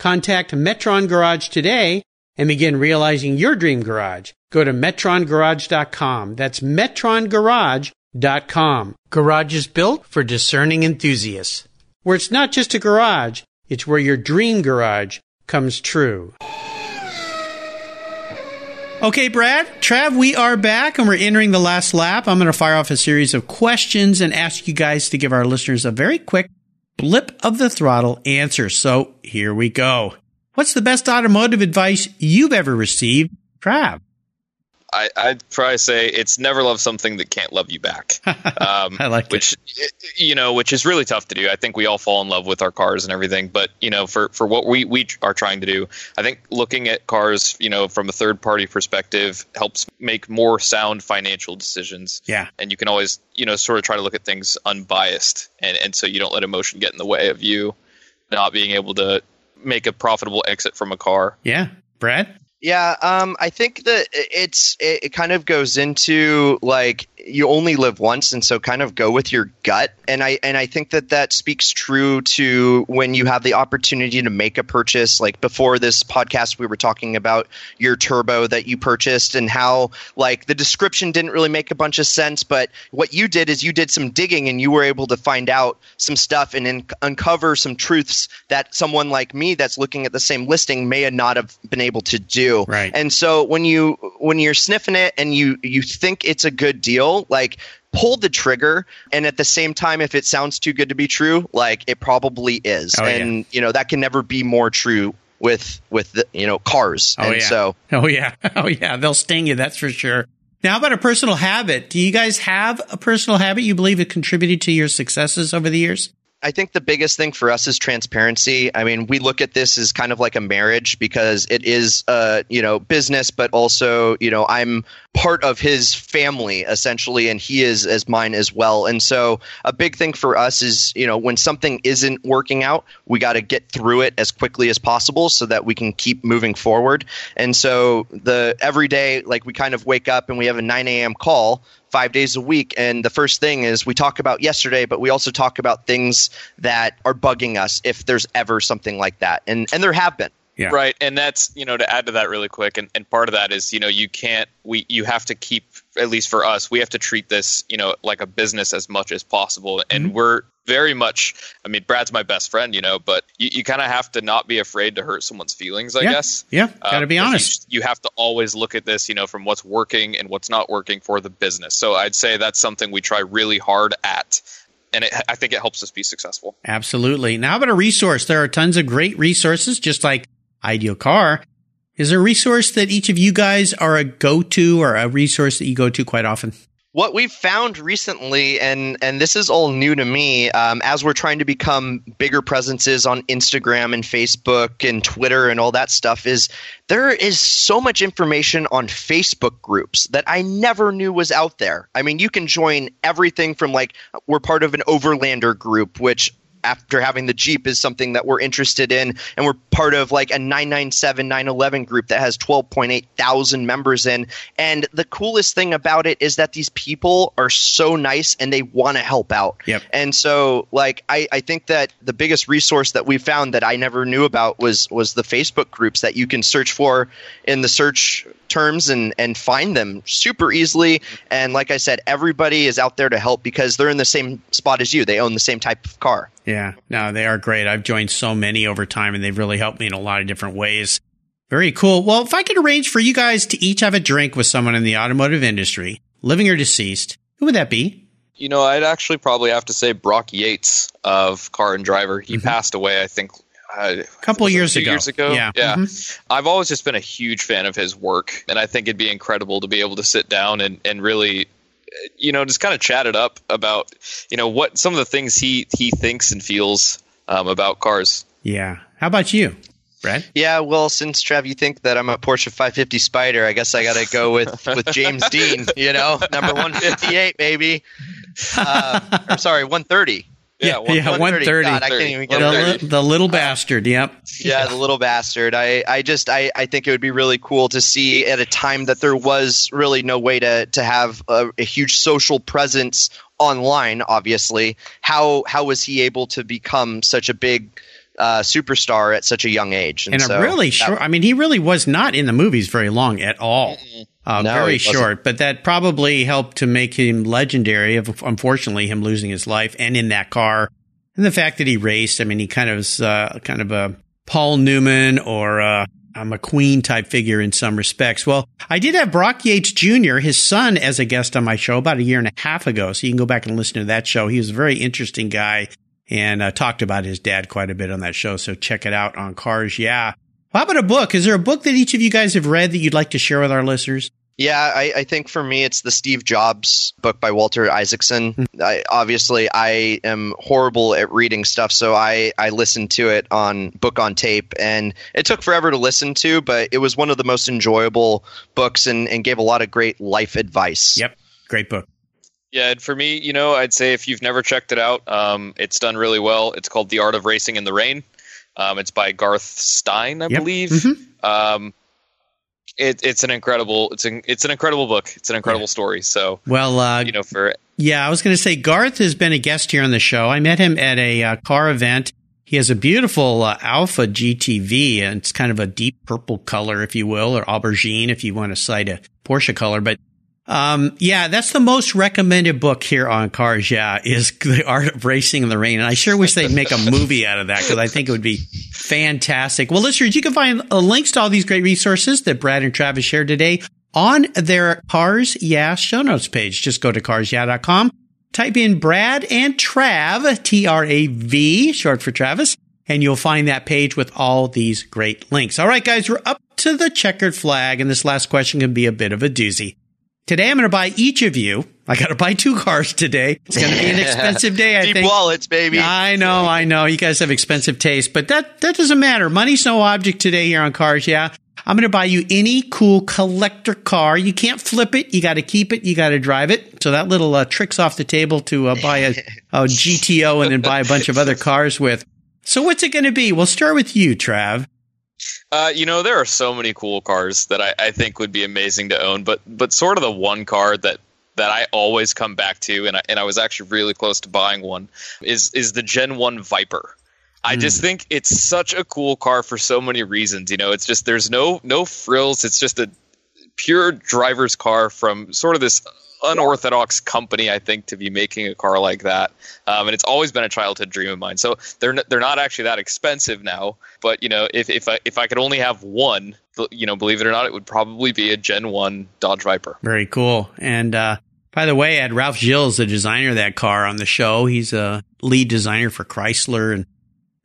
Contact Metron Garage today and begin realizing your dream garage. Go to metrongarage.com. That's metrongarage.com. Garage is built for discerning enthusiasts. Where it's not just a garage, it's where your dream garage comes true. Okay, Brad, Trav, we are back and we're entering the last lap. I'm going to fire off a series of questions and ask you guys to give our listeners a very quick blip of the throttle answer. So here we go. What's the best automotive advice you've ever received, Trav? I, I'd probably say it's never love something that can't love you back. [laughs] Um, I like it. which you know, which is really tough to do. I think we all fall in love with our cars and everything, but you know, for for what we we are trying to do, I think looking at cars, you know, from a third party perspective helps make more sound financial decisions. Yeah. And you can always, you know, sort of try to look at things unbiased, and and so you don't let emotion get in the way of you not being able to make a profitable exit from a car. Yeah. Brad? Yeah, um, I think that it's it, it kind of goes into like you only live once, and so kind of go with your gut. And I and I think that that speaks true to when you have the opportunity to make a purchase. Like before this podcast, we were talking about your turbo that you purchased and how like the description didn't really make a bunch of sense, but what you did is you did some digging and you were able to find out some stuff and in, uncover some truths that someone like me that's looking at the same listing may not have been able to do. Right. And so when you when you're sniffing it and you you think it's a good deal, like pull the trigger and at the same time if it sounds too good to be true, like it probably is. Oh, yeah. and you know, that can never be more true with with the, you know, cars. Oh, and yeah. so [laughs] Oh, yeah. [laughs] Oh, yeah. They'll sting you, that's for sure. Now, about a personal habit? Do you guys have a personal habit you believe it contributed to your successes over the years? I think the biggest thing for us is transparency. I mean, we look at this as kind of like a marriage because it is, uh, you know, business, but also, you know, I'm part of his family essentially, and he is as mine as well. And so, a big thing for us is, you know, when something isn't working out, we got to get through it as quickly as possible so that we can keep moving forward. And so, the every day, like we kind of wake up and we have a 9 a.m. call five days a week. And the first thing is we talk about yesterday, but we also talk about things that are bugging us if there's ever something like that. And and there have been. Yeah. Right. And that's, you know, to add to that really quick, and, and part of that is, you know, you can't, we, you have to keep, at least for us, we have to treat this, you know, like a business as much as possible. And Mm-hmm. we're very much, I mean, Brad's my best friend, you know, but you, you kind of have to not be afraid to hurt someone's feelings, I Yeah. guess. Yeah. Got to Um, be honest. You, you have to always look at this, you know, from what's working and what's not working for the business. So I'd say that's something we try really hard at. And it, I think it helps us be successful. Absolutely. Now, about a resource? There are tons of great resources, just like Ideal Car. Is there a resource that each of you guys are a go to or a resource that you go to quite often? What we've found recently, and and this is all new to me, um, as we're trying to become bigger presences on Instagram and Facebook and Twitter and all that stuff, is there is so much information on Facebook groups that I never knew was out there. I mean, you can join everything from like we're part of an Overlander group, which after having the Jeep is something that we're interested in. And we're part of like a 997 911 group that has 12.8 thousand members in. And the coolest thing about it is that these people are so nice and they want to help out. Yep. And so like I, I think that the biggest resource that we found that I never knew about was was the Facebook groups that you can search for in the search terms and and find them super easily and like I said everybody is out there to help because they're in the same spot as you they own the same type of car Yeah, no, they are great. I've joined so many over time and they've really helped me in a lot of different ways. Very cool. Well, if I could arrange for you guys to each have a drink with someone in the automotive industry, living or deceased, who would that be? You know, I'd actually probably have to say Brock Yates of Car and Driver. He Mhm. passed away, I think, A couple years ago. Years ago, Yeah. yeah. Mhm. I've always just been a huge fan of his work, and I think it'd be incredible to be able to sit down and and really, uh, you know, just kind of chat it up about, you know, what some of the things he he thinks and feels um, about cars. Yeah. How about you, Brad? yeah well since Trav, you think that I'm a Porsche 550 Spider I guess I got to go with [laughs] with James Dean you know number 158 maybe uh, or sorry 130 Yeah, one- yeah, 130. God, I can't even get The, li- the little bastard. Yep. yeah, the little bastard. I, I just I, I think it would be really cool to see at a time that there was really no way to to have a, a huge social presence online. Obviously, how how was he able to become such a big uh, superstar at such a young age? And so a really that- short. I mean, he really was not in the movies very long at all. Uh, No, very short, but that probably helped to make him legendary. Of unfortunately, him losing his life and in that car, and the fact that he raced. I mean, he kind of was uh, kind of a Paul Newman or uh, a McQueen type figure in some respects. Well, I did have Brock Yates Jr., his son, as a guest on my show about a year and a half ago. So you can go back and listen to that show. He was a very interesting guy and uh, talked about his dad quite a bit on that show. So check it out on Cars. Yeah. How about a book? Is there a book that each of you guys have read that you'd like to share with our listeners? Yeah, I, I think for me, it's the Steve Jobs book by Walter Isaacson. Hmm. I, obviously, I am horrible at reading stuff, so I, I listened to it on book on tape, and it took forever to listen to, but it was one of the most enjoyable books and, and gave a lot of great life advice. Yep. Great book. Yeah, and for me, you know, I'd say if you've never checked it out, um, it's done really well. It's called The Art of Racing in the Rain. Um, it's by Garth Stein, I Yep. believe. Mhm. Um, it, it's an incredible, it's an, it's an incredible book. It's an incredible story. So, Well, uh, you know, for Yeah, I was going to say Garth has been a guest here on the show. I met him at a uh, car event. He has a beautiful uh, Alfa GTV, and it's kind of a deep purple color, if you will, or aubergine, if you want to cite a Porsche color. But um, yeah, that's the most recommended book here on Cars. Yeah, is the Art of Racing in the Rain, and I sure wish they'd make a movie out of that because I think it would be fantastic. Well, listeners, you can find uh, links to all these great resources that Brad and Travis shared today on their Cars Yeah show notes page. Just go to carsyeah.com, type in Brad and Trav, T R A V, short for Travis, and you'll find that page with all these great links. All right, guys, we're up to the checkered flag, and this last question can be a bit of a doozy. Today, I'm going to buy each of you. I got to buy two cars today. It's going to be an [laughs] expensive day. I Deep think. wallets, baby. I know, I know. You guys have expensive taste, but that that doesn't matter. Money's no object today here on Cars. Yeah, I'm going to buy you any cool collector car. You can't flip it. You got to keep it. You got to drive it. So that little uh, trick's off the table to uh, buy a, [laughs] a GTO and then buy a bunch of other cars with. So what's it going to be? We'll start with you, Trav. Uh, you know, there are so many cool cars that I, I think would be amazing to own, but but sort of the one car that that I always come back to, and I, and I was actually really close to buying one, is is the Gen One Viper. I just Hmm. think it's such a cool car for so many reasons. You know, it's just there's no no frills. It's just a pure driver's car from sort of this unorthodox company. I think to be making a car like that, um, and it's always been a childhood dream of mine. So they're n- they're not actually that expensive now. But you know, if if I if I could only have one, you know, believe it or not, it would probably be a Gen One Dodge Viper. Very cool. And uh, by the way, had Ralph Gilles, the designer of that car, on the show. He's a lead designer for Chrysler and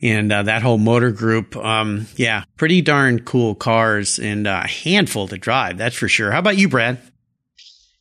and uh, that whole motor group. Um, yeah, pretty darn cool cars and uh, a handful to drive. That's for sure. How about you, Brad?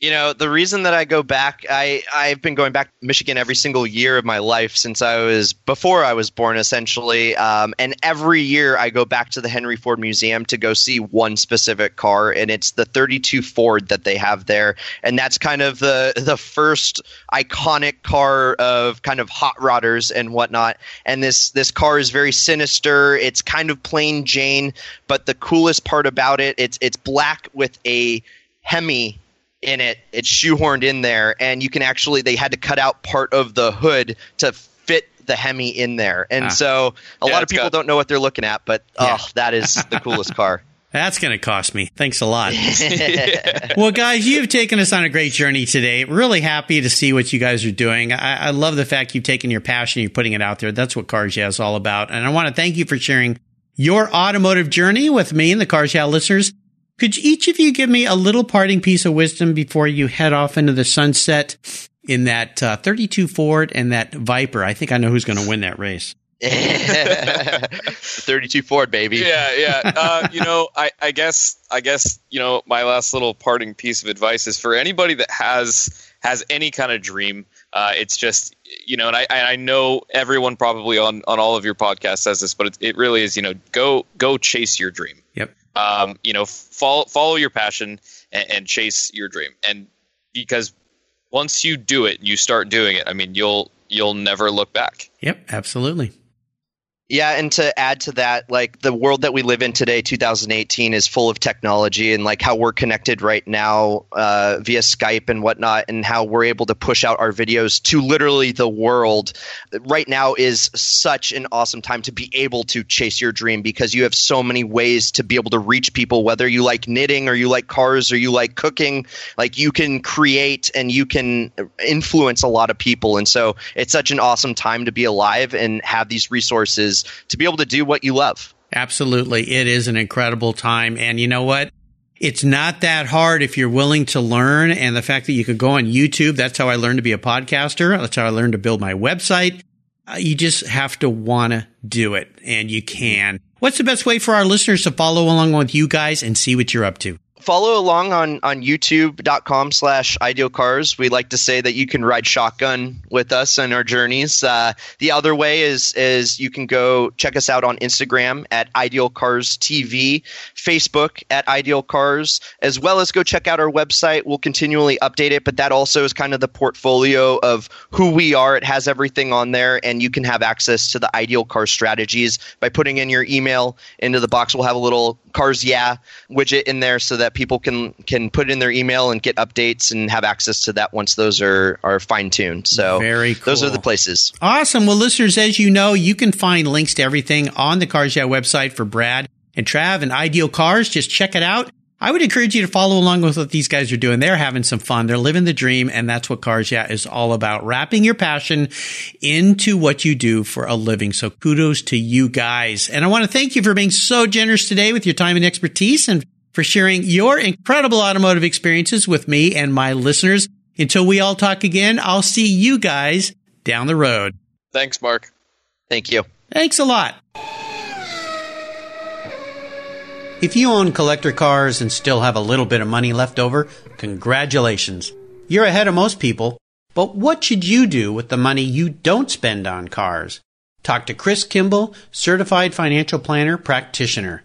You know, the reason that I go back, I, I've been going back to Michigan every single year of my life since I was before I was born, essentially. Um, and every year I go back to the Henry Ford Museum to go see one specific car, and it's the 32 Ford that they have there. And that's kind of the the first iconic car of kind of hot rodders and whatnot. And this this car is very sinister. It's kind of plain Jane, but the coolest part about it, it's it's black with a Hemi in it. It's shoehorned in there, and you can actually they had to cut out part of the hood to fit the Hemi in there. And Ah. so a Yeah, lot of people got- don't know what they're looking at, but Yeah. oh, that is [laughs] the coolest car. That's going to cost me. Thanks a lot. [laughs] well, guys, you've taken us on a great journey today. Really happy to see what you guys are doing. I, I love the fact you've taken your passion, you're putting it out there. That's what Cars Yeah is all about. And I want to thank you for sharing your automotive journey with me and the Cars Yeah listeners. Could each of you give me a little parting piece of wisdom before you head off into the sunset in that uh, 32 Ford and that Viper? I think I know who's going to win that race. [laughs] 32 Ford, baby. yeah, yeah. Uh, you know, I, I guess, I guess, you know, my last little parting piece of advice is for anybody that has has any kind of dream. Uh, it's just, you know, and I, I know everyone probably on on all of your podcasts says this, but it, it really is, you know, go go chase your dream. Yep. Um, you know, follow follow your passion and, and chase your dream, and because once you do it, and you start doing it. I mean, you'll you'll never look back. Yep, absolutely. Yeah, and to add to that, like the world that we live in today, 2018, is full of technology, and like how we're connected right now uh, via Skype and whatnot, and how we're able to push out our videos to literally the world. Right now is such an awesome time to be able to chase your dream because you have so many ways to be able to reach people. Whether you like knitting or you like cars or you like cooking, like you can create and you can influence a lot of people, and so it's such an awesome time to be alive and have these resources to be able to do what you love. Absolutely. It is an incredible time. And you know what? It's not that hard if you're willing to learn. And the fact that you could go on YouTube, that's how I learned to be a podcaster. That's how I learned to build my website. Uh, you just have to want to do it and you can. What's the best way for our listeners to follow along with you guys and see what you're up to? Follow along on on youtube.com slash ideal cars we like to say that you can ride shotgun with us on our journeys. Uh, the other way is is you can go check us out on instagram at ideal cars tv facebook at ideal cars as well as go check out our website. We'll continually update it but that also is kind of the portfolio of who we are. It has everything on there and you can have access to the ideal car strategies by putting in your email into the box. We'll have a little cars yeah widget in there so that people can can put in their email and get updates and have access to that once those are are fine tuned. So Very those are the places. Awesome. Well, listeners, as you know, you can find links to everything on the Cars Yeah website for Brad and Trav and Ideal Cars. Just check it out. I would encourage you to follow along with what these guys are doing. They're having some fun. They're living the dream. And that's what Cars Yeah is all about. Wrapping your passion into what you do for a living. So kudos to you guys. And I want to thank you for being so generous today with your time and expertise and for sharing your incredible automotive experiences with me and my listeners. Until we all talk again, I'll see you guys down the road. Thanks, Mark. Thank you. Thanks a lot. If you own collector cars and still have a little bit of money left over, congratulations. You're ahead of most people. But what should you do with the money you don't spend on cars? Talk to Chris Kimball, certified financial planner practitioner.